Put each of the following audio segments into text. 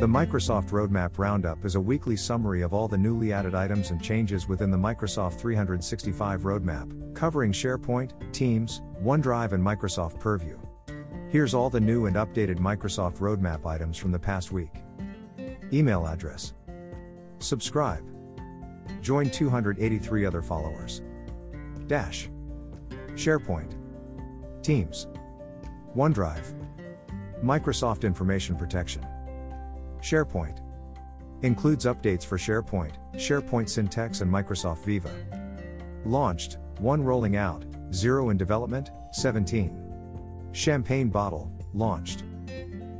The Microsoft Roadmap Roundup is a weekly summary of all the newly added items and changes within the Microsoft 365 roadmap, covering SharePoint, Teams, OneDrive, and Microsoft Purview. Here's all the new and updated Microsoft Roadmap items from the past week. Email address. Subscribe. Join 283 other followers. Dash. SharePoint. Teams. OneDrive. Microsoft Information Protection. SharePoint. Includes updates for SharePoint, SharePoint Syntex, and Microsoft Viva. Launched, 1 rolling out, 0 in development, 17. Champagne bottle, launched.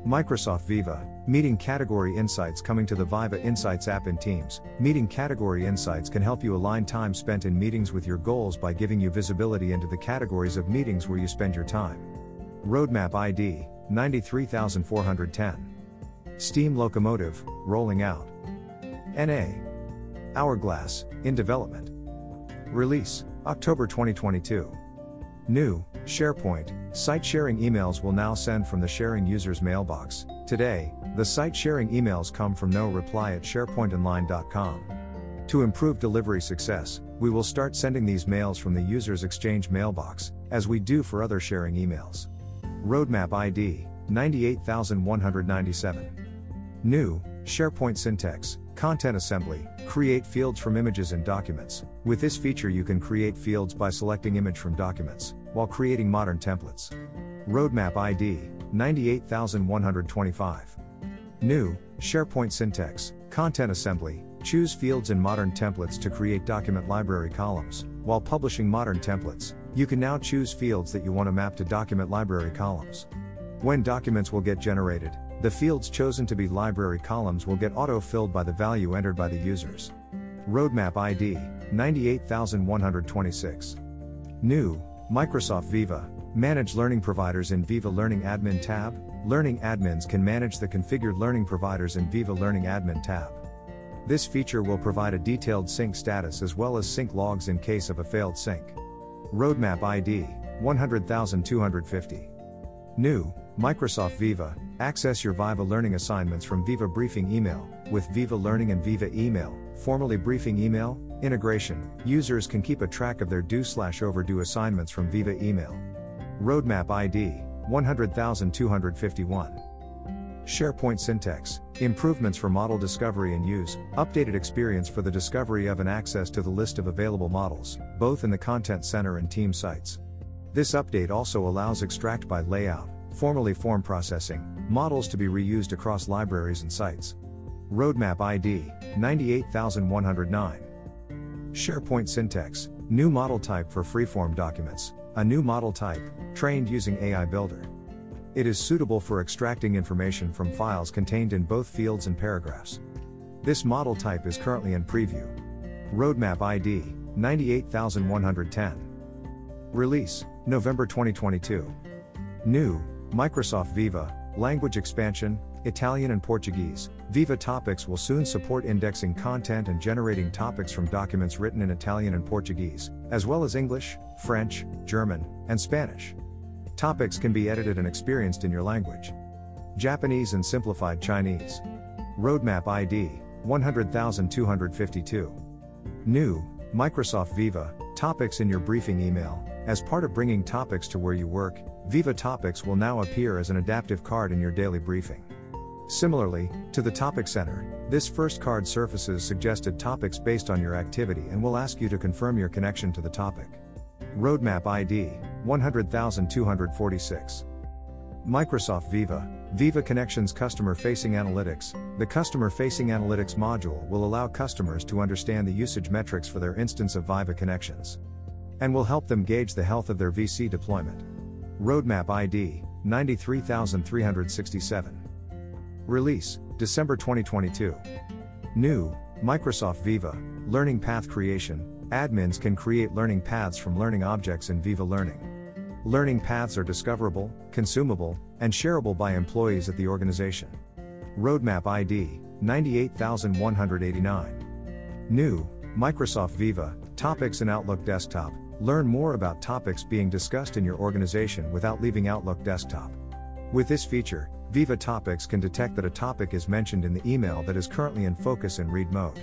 Microsoft Viva, Meeting Category Insights coming to the Viva Insights app in Teams. Meeting Category Insights can help you align time spent in meetings with your goals by giving you visibility into the categories of meetings where you spend your time. Roadmap ID 93410. Steam Locomotive, rolling out. NA. Hourglass, in development. Release, October 2022. New, SharePoint, site sharing emails will now send from the sharing user's mailbox. Today, the site sharing emails come from no reply at sharepointonline.com. To improve delivery success, we will start sending these mails from the user's Exchange mailbox, as we do for other sharing emails. Roadmap ID 98197. New, SharePoint Syntex, Content Assembly, create fields from images and documents. With this feature, you can create fields by selecting image from documents, while creating modern templates. Roadmap ID 98125. New, SharePoint Syntex, Content Assembly, choose fields in modern templates to create document library columns. While publishing modern templates, you can now choose fields that you want to map to document library columns. When documents will get generated, the fields chosen to be library columns will get auto-filled by the value entered by the users. Roadmap ID 98126. New Microsoft Viva Manage learning providers in Viva Learning Admin tab. Learning admins can manage the configured learning providers in Viva Learning Admin tab. This feature will provide a detailed sync status as well as sync logs in case of a failed sync. Roadmap ID 100250. New Microsoft Viva Access your Viva Learning assignments from Viva Briefing Email. With Viva Learning and Viva Email, formerly Briefing Email, integration, users can keep a track of their due slash overdue assignments from Viva Email. Roadmap ID 100251. SharePoint Syntex, improvements for model discovery and use, updated experience for the discovery of and access to the list of available models, both in the Content Center and Team sites. This update also allows extract by layout, formerly form processing, models to be reused across libraries and sites. Roadmap ID 98109. SharePoint Syntex, new model type for freeform documents, a new model type, trained using AI Builder. It is suitable for extracting information from files contained in both fields and paragraphs. This model type is currently in preview. Roadmap ID 98110. Release November 2022. New Microsoft Viva, language expansion, Italian and Portuguese. Viva Topics will soon support indexing content and generating topics from documents written in Italian and Portuguese, as well as English, French, German, and Spanish. Topics can be edited and experienced in your language. Japanese and simplified Chinese. Roadmap ID 100252. New Microsoft Viva Topics in your briefing email. As part of bringing topics to where you work, Viva Topics will now appear as an adaptive card in your daily briefing. Similarly, to the Topic Center, this first card surfaces suggested topics based on your activity and will ask you to confirm your connection to the topic. Roadmap ID 100246. Microsoft Viva, Viva Connections Customer Facing Analytics. The Customer Facing Analytics module will allow customers to understand the usage metrics for their instance of Viva Connections and will help them gauge the health of their VC deployment. Roadmap ID 93367. Release December 2022. New Microsoft Viva Learning Path Creation. Admins can create learning paths from learning objects in Viva Learning. Learning paths are discoverable, consumable, and shareable by employees at the organization. Roadmap ID 98189. New Microsoft Viva Topics in Outlook Desktop. Learn more about topics being discussed in your organization without leaving Outlook desktop. With this feature, Viva Topics can detect that a topic is mentioned in the email that is currently in focus and read mode.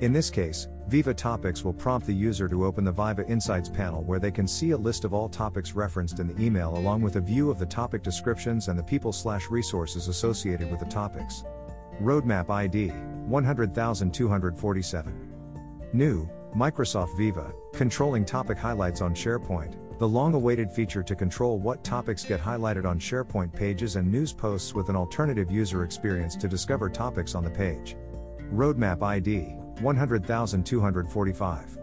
In this case, Viva Topics will prompt the user to open the Viva Insights panel where they can see a list of all topics referenced in the email along with a view of the topic descriptions and the people slash resources associated with the topics. Roadmap ID 100247. New Microsoft Viva, controlling topic highlights on SharePoint, the long awaited feature to control what topics get highlighted on SharePoint pages and news posts with an alternative user experience to discover topics on the page. Roadmap ID 100245.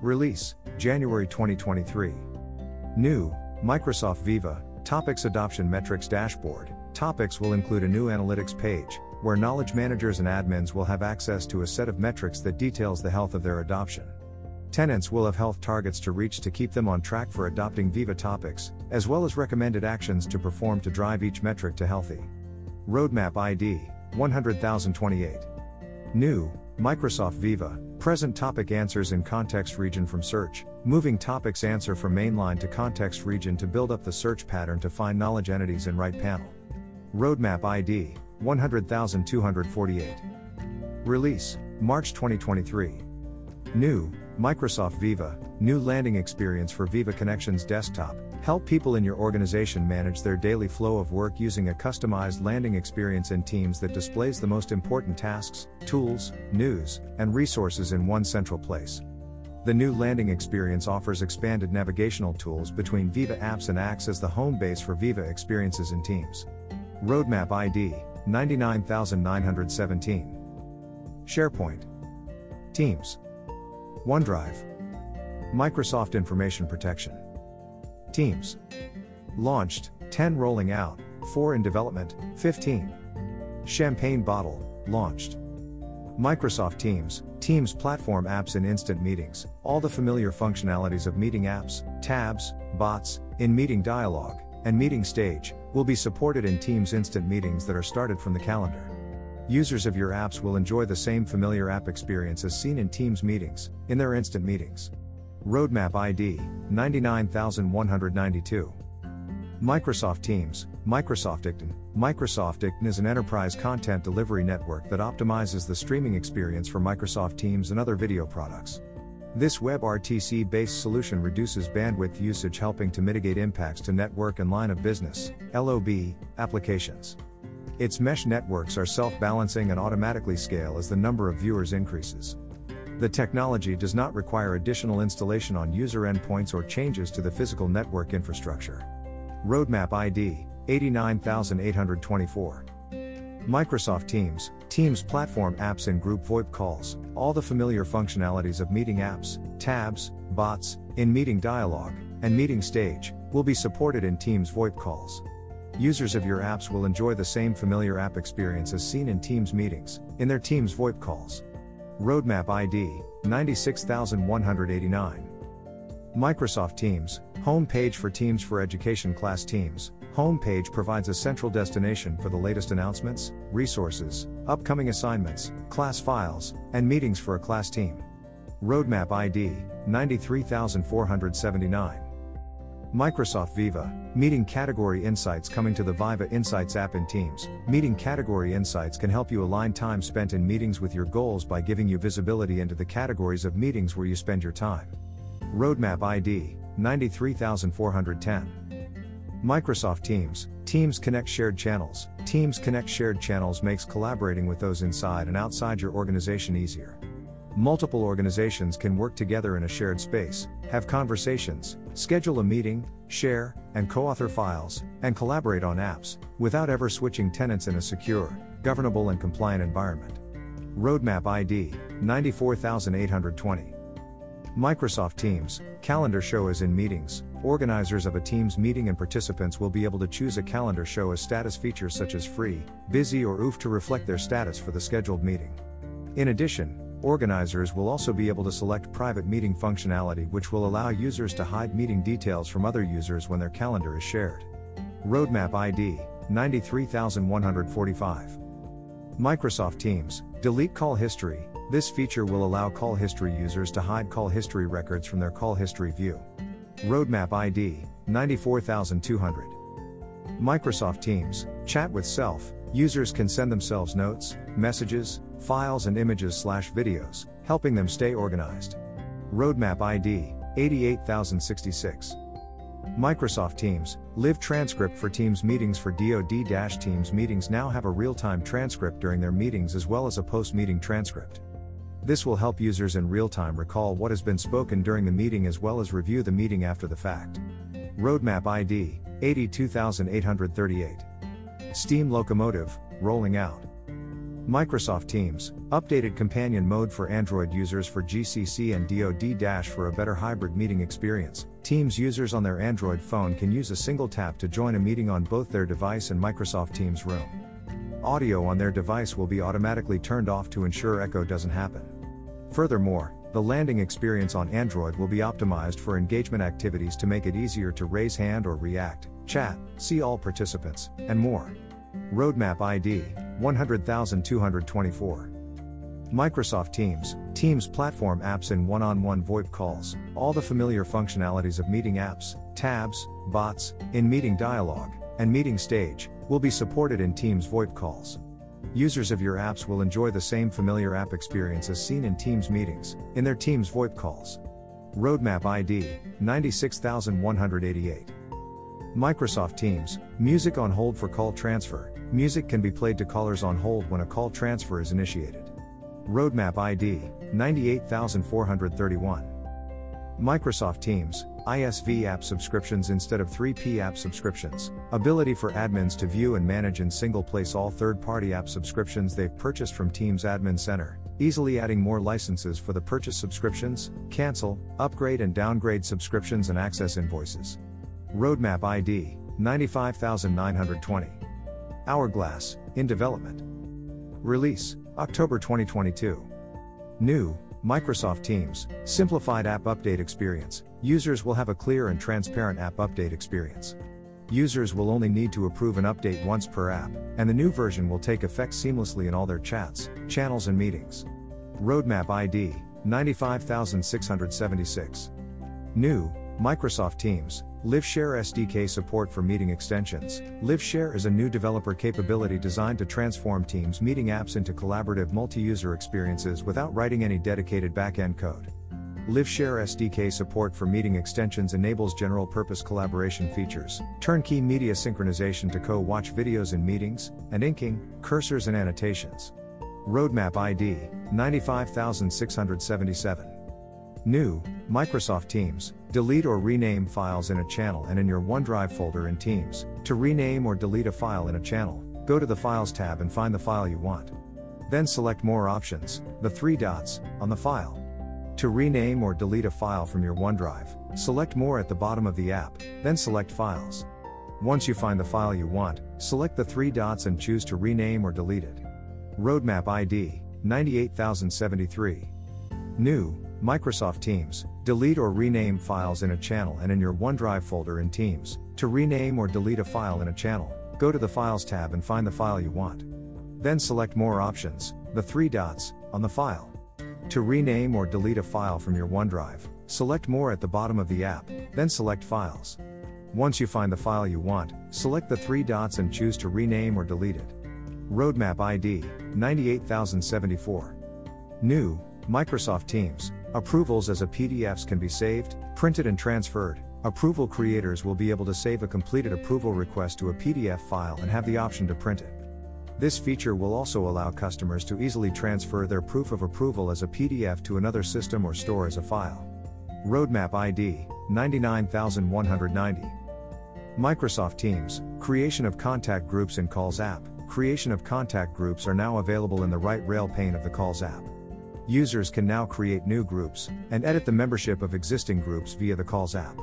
Release January 2023. New Microsoft Viva Topics Adoption Metrics Dashboard. Topics will include a new analytics page, where knowledge managers and admins will have access to a set of metrics that details the health of their adoption. Tenants will have health targets to reach to keep them on track for adopting Viva topics, as well as recommended actions to perform to drive each metric to healthy. Roadmap ID 100,028. New Microsoft Viva Present topic answers in context region from search, moving topics answer from mainline to context region to build up the search pattern to find knowledge entities in right panel. Roadmap ID 100,248. Release March 2023. New Microsoft Viva, new landing experience for Viva Connections desktop. Help people in your organization manage their daily flow of work using a customized landing experience in Teams that displays the most important tasks, tools, news, and resources in one central place. The new landing experience offers expanded navigational tools between Viva apps and acts as the home base for Viva experiences in Teams. Roadmap ID 99917. SharePoint. Teams. OneDrive. Microsoft Information Protection. Teams. Launched, 10 rolling out, 4 in development, 15. Champagne Bottle, launched. Microsoft Teams, Teams platform apps in instant meetings, all the familiar functionalities of meeting apps, tabs, bots, in meeting dialogue, and meeting stage, will be supported in Teams instant meetings that are started from the calendar. Users of your apps will enjoy the same familiar app experience as seen in Teams meetings, in their instant meetings. Roadmap ID 99192. Microsoft Teams, Microsoft eCDN. Microsoft eCDN is an enterprise content delivery network that optimizes the streaming experience for Microsoft Teams and other video products. This WebRTC based solution reduces bandwidth usage, helping to mitigate impacts to network and line of business LOB, applications. Its mesh networks are self balancing and automatically scale as the number of viewers increases. The technology does not require additional installation on user endpoints or changes to the physical network infrastructure. Roadmap ID 89824. Microsoft Teams, Teams platform apps in group VoIP calls, all the familiar functionalities of meeting apps, tabs, bots, in meeting dialogue, and meeting stage, will be supported in Teams VoIP calls. Users of your apps will enjoy the same familiar app experience as seen in Teams meetings, in their Teams VoIP calls. Roadmap ID 96189. Microsoft Teams, home page for Teams for Education Class Teams. Home page provides a central destination for the latest announcements, resources, upcoming assignments, class files, and meetings for a class team. Roadmap ID 93479. Microsoft Viva, Meeting Category Insights coming to the Viva Insights app in Teams. Meeting Category Insights can help you align time spent in meetings with your goals by giving you visibility into the categories of meetings where you spend your time. Roadmap ID 93410. Microsoft Teams, Teams Connect Shared Channels. Teams Connect Shared Channels makes collaborating with those inside and outside your organization easier. Multiple organizations can work together in a shared space, have conversations, schedule a meeting, share, and co author files, and collaborate on apps, without ever switching tenants in a secure, governable, and compliant environment. Roadmap ID 94820. Microsoft Teams, calendar show as in meetings. Organizers of a Teams meeting and participants will be able to choose a calendar show as status features such as free, busy, or OOF to reflect their status for the scheduled meeting. In addition, Organizers will also be able to select private meeting functionality, which will allow users to hide meeting details from other users when their calendar is shared. Roadmap ID 93145. Microsoft Teams, delete call history. This feature will allow call history users to hide call history records from their call history view. Roadmap ID 94200. Microsoft Teams, chat with self, users can send themselves notes, messages, files and images slash videos, helping them stay organized. Roadmap ID, 88066. Microsoft Teams, live transcript for Teams meetings for DoD Teams meetings now have a real time transcript during their meetings as well as a post meeting transcript. This will help users in real time recall what has been spoken during the meeting as well as review the meeting after the fact. Roadmap ID 82838. Steam Locomotive, rolling out. Microsoft Teams, updated companion mode for Android users for GCC and DoD for a better hybrid meeting experience. Teams users on their Android phone can use a single tap to join a meeting on both their device and Microsoft Teams Room. Audio on their device will be automatically turned off to ensure echo doesn't happen. Furthermore, the landing experience on Android will be optimized for engagement activities to make it easier to raise hand or react, chat, see all participants, and more. Roadmap ID 100,224. Microsoft Teams, Teams platform apps in one on one VoIP calls, all the familiar functionalities of meeting apps, tabs, bots, in meeting dialogue, and meeting stage, will be supported in Teams VoIP calls. Users of your apps will enjoy the same familiar app experience as seen in Teams meetings, in their Teams VoIP calls. Roadmap ID 96188. Microsoft Teams, music on hold for call transfer. Music can be played to callers on hold when a call transfer is initiated. Roadmap ID 98431. Microsoft Teams, ISV app subscriptions instead of 3P app subscriptions. Ability for admins to view and manage in single place all third party app subscriptions they've purchased from Teams Admin Center. Easily adding more licenses for the purchase subscriptions, cancel, upgrade, and downgrade subscriptions and access invoices. Roadmap ID 95920. Hourglass, in development. Release October 2022. New Microsoft Teams, simplified app update experience. Users will have a clear and transparent app update experience. Users will only need to approve an update once per app, and the new version will take effect seamlessly in all their chats, channels, and meetings. Roadmap ID 95676. New Microsoft Teams, LiveShare SDK support for meeting extensions. LiveShare is a new developer capability designed to transform Teams meeting apps into collaborative multi user experiences without writing any dedicated back-end code. LiveShare SDK support for meeting extensions enables general purpose collaboration features, turnkey media synchronization to co watch videos in meetings, and inking, cursors, and annotations. Roadmap ID 95677. New Microsoft Teams Delete or rename files in a channel and in your OneDrive folder in Teams. To rename or delete a file in a channel, go to the Files tab and find the file you want. Then select More Options, the three dots, on the file. To rename or delete a file from your OneDrive, select More at the bottom of the app, then select Files. Once you find the file you want, select the three dots and choose to rename or delete it. Roadmap ID 98073. New Microsoft Teams, delete or rename files in a channel and in your OneDrive folder in Teams. To rename or delete a file in a channel, go to the Files tab and find the file you want. Then select More Options, the three dots, on the file. To rename or delete a file from your OneDrive, select More at the bottom of the app, then select Files. Once you find the file you want, select the three dots and choose to rename or delete it. Roadmap ID 98074. New Microsoft Teams, Approvals as a PDFs can be saved, printed and transferred. Approval creators will be able to save a completed approval request to a PDF file and have the option to print it. This feature will also allow customers to easily transfer their proof of approval as a PDF to another system or store as a file. Roadmap ID 99190. Microsoft Teams, creation of contact groups in Calls app. Creation of contact groups are now available in the right rail pane of the Calls app. Users can now create new groups and edit the membership of existing groups via the Calls app.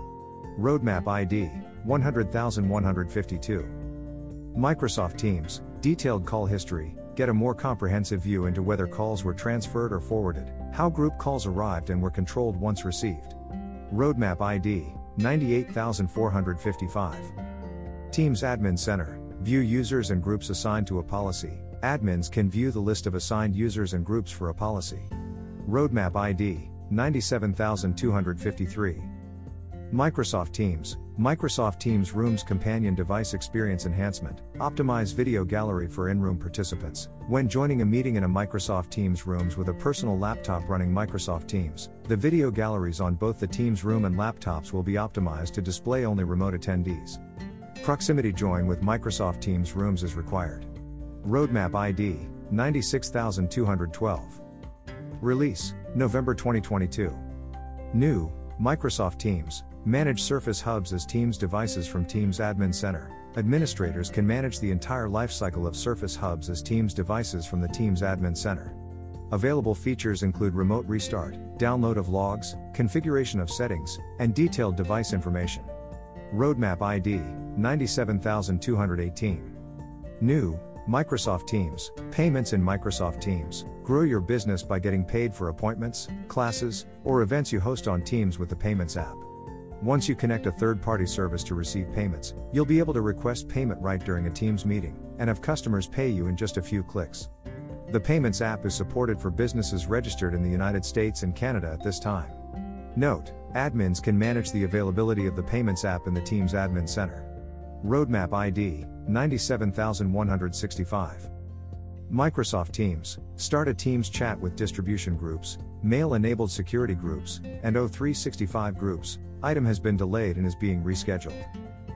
Roadmap ID 100152. Microsoft Teams, detailed call history, get a more comprehensive view into whether calls were transferred or forwarded, how group calls arrived and were controlled once received. Roadmap ID 98455. Teams Admin Center, view users and groups assigned to a policy, Admins can view the list of assigned users and groups for a policy. Roadmap ID 97253. Microsoft Teams, Microsoft Teams Rooms Companion Device Experience Enhancement, optimize video gallery for in room participants. When joining a meeting in a Microsoft Teams Rooms with a personal laptop running Microsoft Teams, the video galleries on both the Teams room and laptops will be optimized to display only remote attendees. Proximity join with Microsoft Teams Rooms is required. Roadmap ID 96212. Release November 2022. New Microsoft Teams Manage Surface Hubs as Teams devices from Teams Admin Center. Administrators can manage the entire lifecycle of Surface Hubs as Teams devices from the Teams Admin Center. Available features include remote restart, download of logs, configuration of settings, and detailed device information. Roadmap ID 97218. New Microsoft Teams, payments in Microsoft Teams. Grow your business by getting paid for appointments, classes, or events you host on Teams with the Payments app. Once you connect a third party service to receive payments, you'll be able to request payment right during a Teams meeting, and have customers pay you in just a few clicks. The Payments app is supported for businesses registered in the United States and Canada at this time. Note, admins can manage the availability of the Payments app in the Teams Admin Center. Roadmap ID 97165. Microsoft Teams, start a Teams chat with distribution groups, mail enabled security groups, and O365 groups, Item has been delayed and is being rescheduled.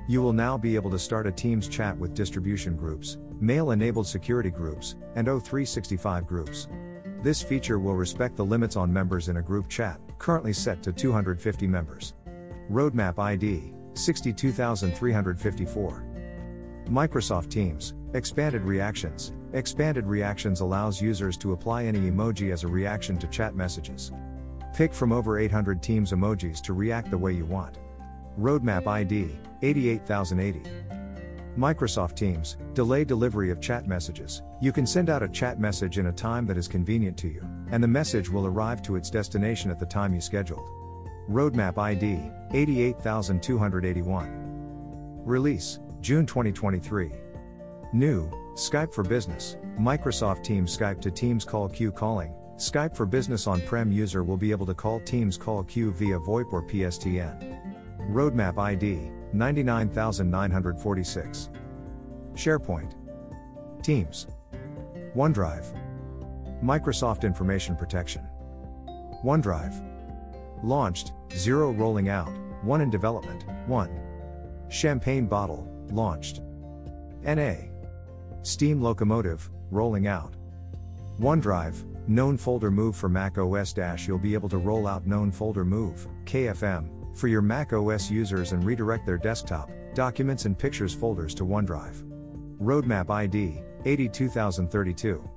You will now be able to start a Teams chat with distribution groups, mail enabled security groups, and O365 groups. This feature will respect the limits on members in a group chat, currently set to 250 members. Roadmap ID 62354. Microsoft Teams, Expanded Reactions. Expanded Reactions allows users to apply any emoji as a reaction to chat messages. Pick from over 800 Teams emojis to react the way you want. Roadmap ID 88080. Microsoft Teams, delay delivery of chat messages. You can send out a chat message in a time that is convenient to you, and the message will arrive to its destination at the time you scheduled. Roadmap ID 88281. Release June 2023. New Skype for Business, Microsoft Teams Skype to Teams Call Queue Calling, Skype for Business on-prem user will be able to call Teams Call Queue via VoIP or PSTN. Roadmap ID 99946. SharePoint. Teams. OneDrive. Microsoft Information Protection. OneDrive. Launched, 0 rolling out, 1 in development, 1. Champagne Bottle, launched. NA. Steam Locomotive, rolling out. OneDrive, Known Folder Move for Mac OS Dash You'll be able to roll out Known Folder Move, KFM, for your Mac OS users and redirect their desktop, documents and pictures folders to OneDrive. Roadmap ID 82032.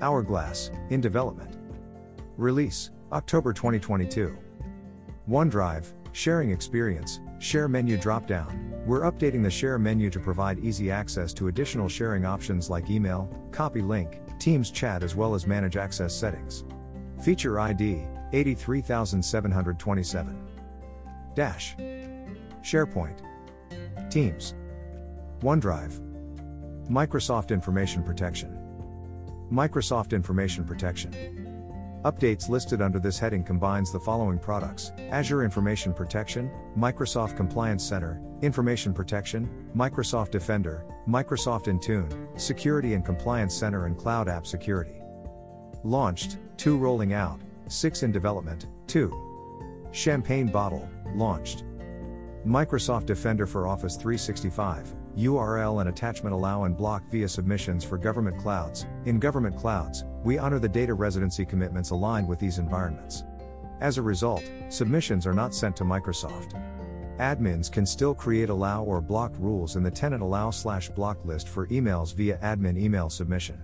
Hourglass, in development. Release October 2022. OneDrive, sharing experience, share menu dropdown. We're updating the share menu to provide easy access to additional sharing options like email, copy link, Teams chat as well as manage access settings. Feature ID 83727. Dash. SharePoint. Teams. OneDrive. Microsoft Information Protection. Microsoft Information Protection. Updates listed under this heading combines the following products Azure Information Protection, Microsoft Compliance Center, Information Protection, Microsoft Defender, Microsoft Intune, Security and Compliance Center, and Cloud App Security. Launched, 2 rolling out, 6 in development, 2. Champagne Bottle, launched. Microsoft Defender for Office 365, URL and attachment allow and block via submissions for government clouds. In government clouds, we honor the data residency commitments aligned with these environments. As a result, submissions are not sent to Microsoft. Admins can still create allow or block rules in the tenant allow slash block list for emails via admin email submission.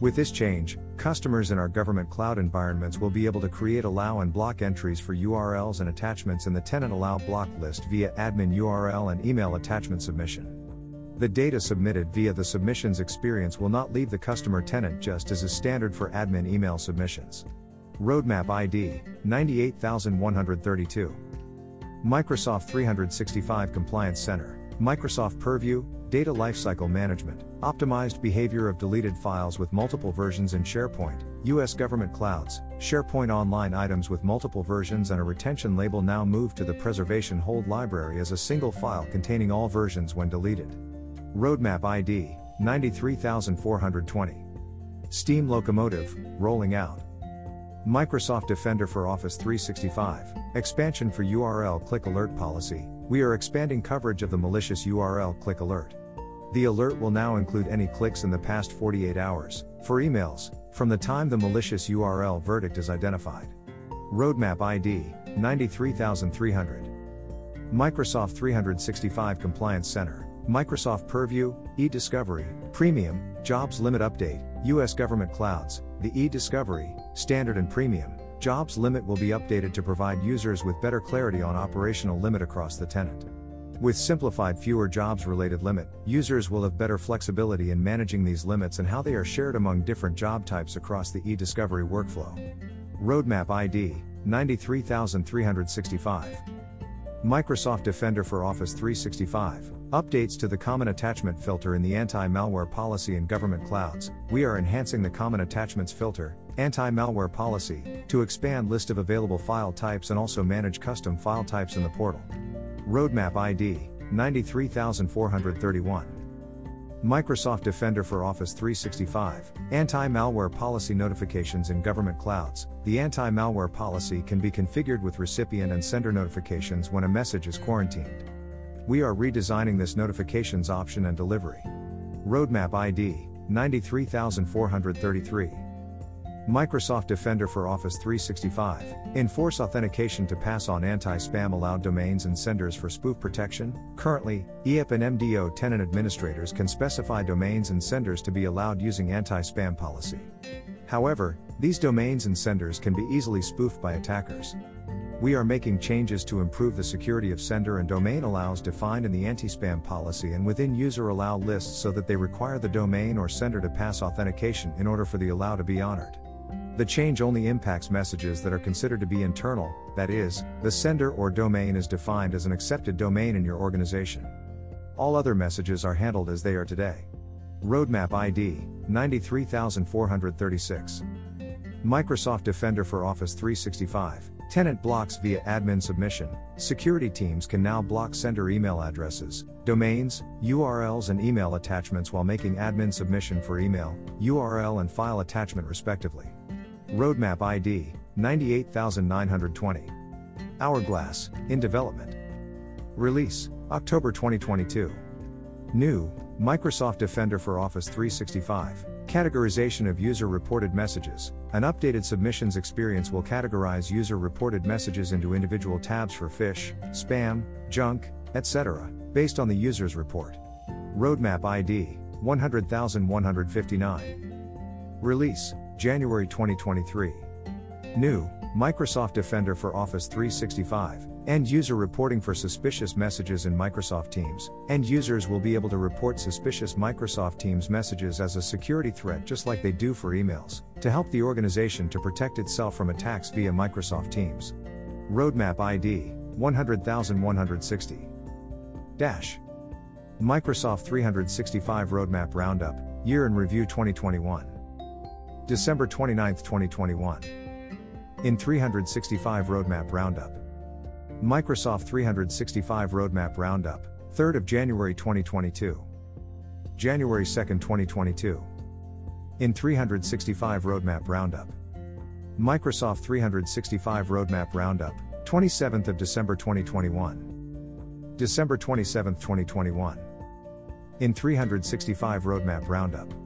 With this change, customers in our government cloud environments will be able to create allow and block entries for URLs and attachments in the tenant allow block list via admin URL and email attachment submission. The data submitted via the submissions experience will not leave the customer tenant just as is standard for admin email submissions. Roadmap ID 98132. Microsoft 365 Compliance Center, Microsoft Purview, Data Lifecycle Management, Optimized Behavior of Deleted Files with Multiple Versions in SharePoint, US Government Clouds, SharePoint Online items with multiple versions and a retention label now moved to the Preservation Hold library as a single file containing all versions when deleted. Roadmap ID 93420. Steam Locomotive, rolling out. Microsoft Defender for Office 365, expansion for URL click alert policy. We are expanding coverage of the malicious URL click alert. The alert will now include any clicks in the past 48 hours, for emails, from the time the malicious URL verdict is identified. Roadmap ID 93300. Microsoft 365 Compliance Center, Microsoft Purview, e-discovery, Premium, Jobs Limit Update, US Government Clouds, the e-discovery, Standard and Premium, Jobs Limit will be updated to provide users with better clarity on operational limit across the tenant. With simplified fewer jobs related limit, users will have better flexibility in managing these limits and how they are shared among different job types across the e-discovery workflow. Roadmap ID 93365. Microsoft Defender for Office 365. Updates to the Common Attachment Filter in the Anti Malware Policy in Government Clouds. We are enhancing the Common Attachments Filter, Anti Malware Policy, to expand list of available file types and also manage custom file types in the portal. Roadmap ID 93431. Microsoft Defender for Office 365, Anti Malware Policy Notifications in Government Clouds. The anti malware policy can be configured with recipient and sender notifications when a message is quarantined. We are redesigning this notifications option and delivery. Roadmap ID 93433. Microsoft Defender for Office 365. Enforce authentication to pass on anti spam allowed domains and senders for spoof protection. Currently, EOP and MDO tenant administrators can specify domains and senders to be allowed using anti spam policy. However, these domains and senders can be easily spoofed by attackers. We are making changes to improve the security of sender and domain allows defined in the anti spam policy and within user allow lists so that they require the domain or sender to pass authentication in order for the allow to be honored. The change only impacts messages that are considered to be internal, that is, the sender or domain is defined as an accepted domain in your organization. All other messages are handled as they are today. Roadmap ID 93436. Microsoft Defender for Office 365. Tenant blocks via admin submission. Security teams can now block sender email addresses, domains, URLs, and email attachments while making admin submission for email, URL, and file attachment respectively. Roadmap ID 98920. Hourglass, in development. Release October 2022. New Microsoft Defender for Office 365. Categorization of user reported messages. An updated submissions experience will categorize user reported messages into individual tabs for phish, spam, junk, etc., based on the user's report. Roadmap ID 100159. Release January 2023. New Microsoft Defender for Office 365. End user reporting for suspicious messages in Microsoft Teams. End users will be able to report suspicious Microsoft Teams messages as a security threat just like they do for emails, to help the organization to protect itself from attacks via Microsoft Teams. Roadmap ID 100160. Dash. Microsoft 365 Roadmap Roundup, Year in Review 2021. December 29, 2021. In 365 Roadmap Roundup. Microsoft 365 Roadmap Roundup, 3rd of January 2022. January 2, 2022. In 365 Roadmap Roundup. Microsoft 365 Roadmap Roundup, 27th of December 2021. December 27, 2021. In 365 Roadmap Roundup.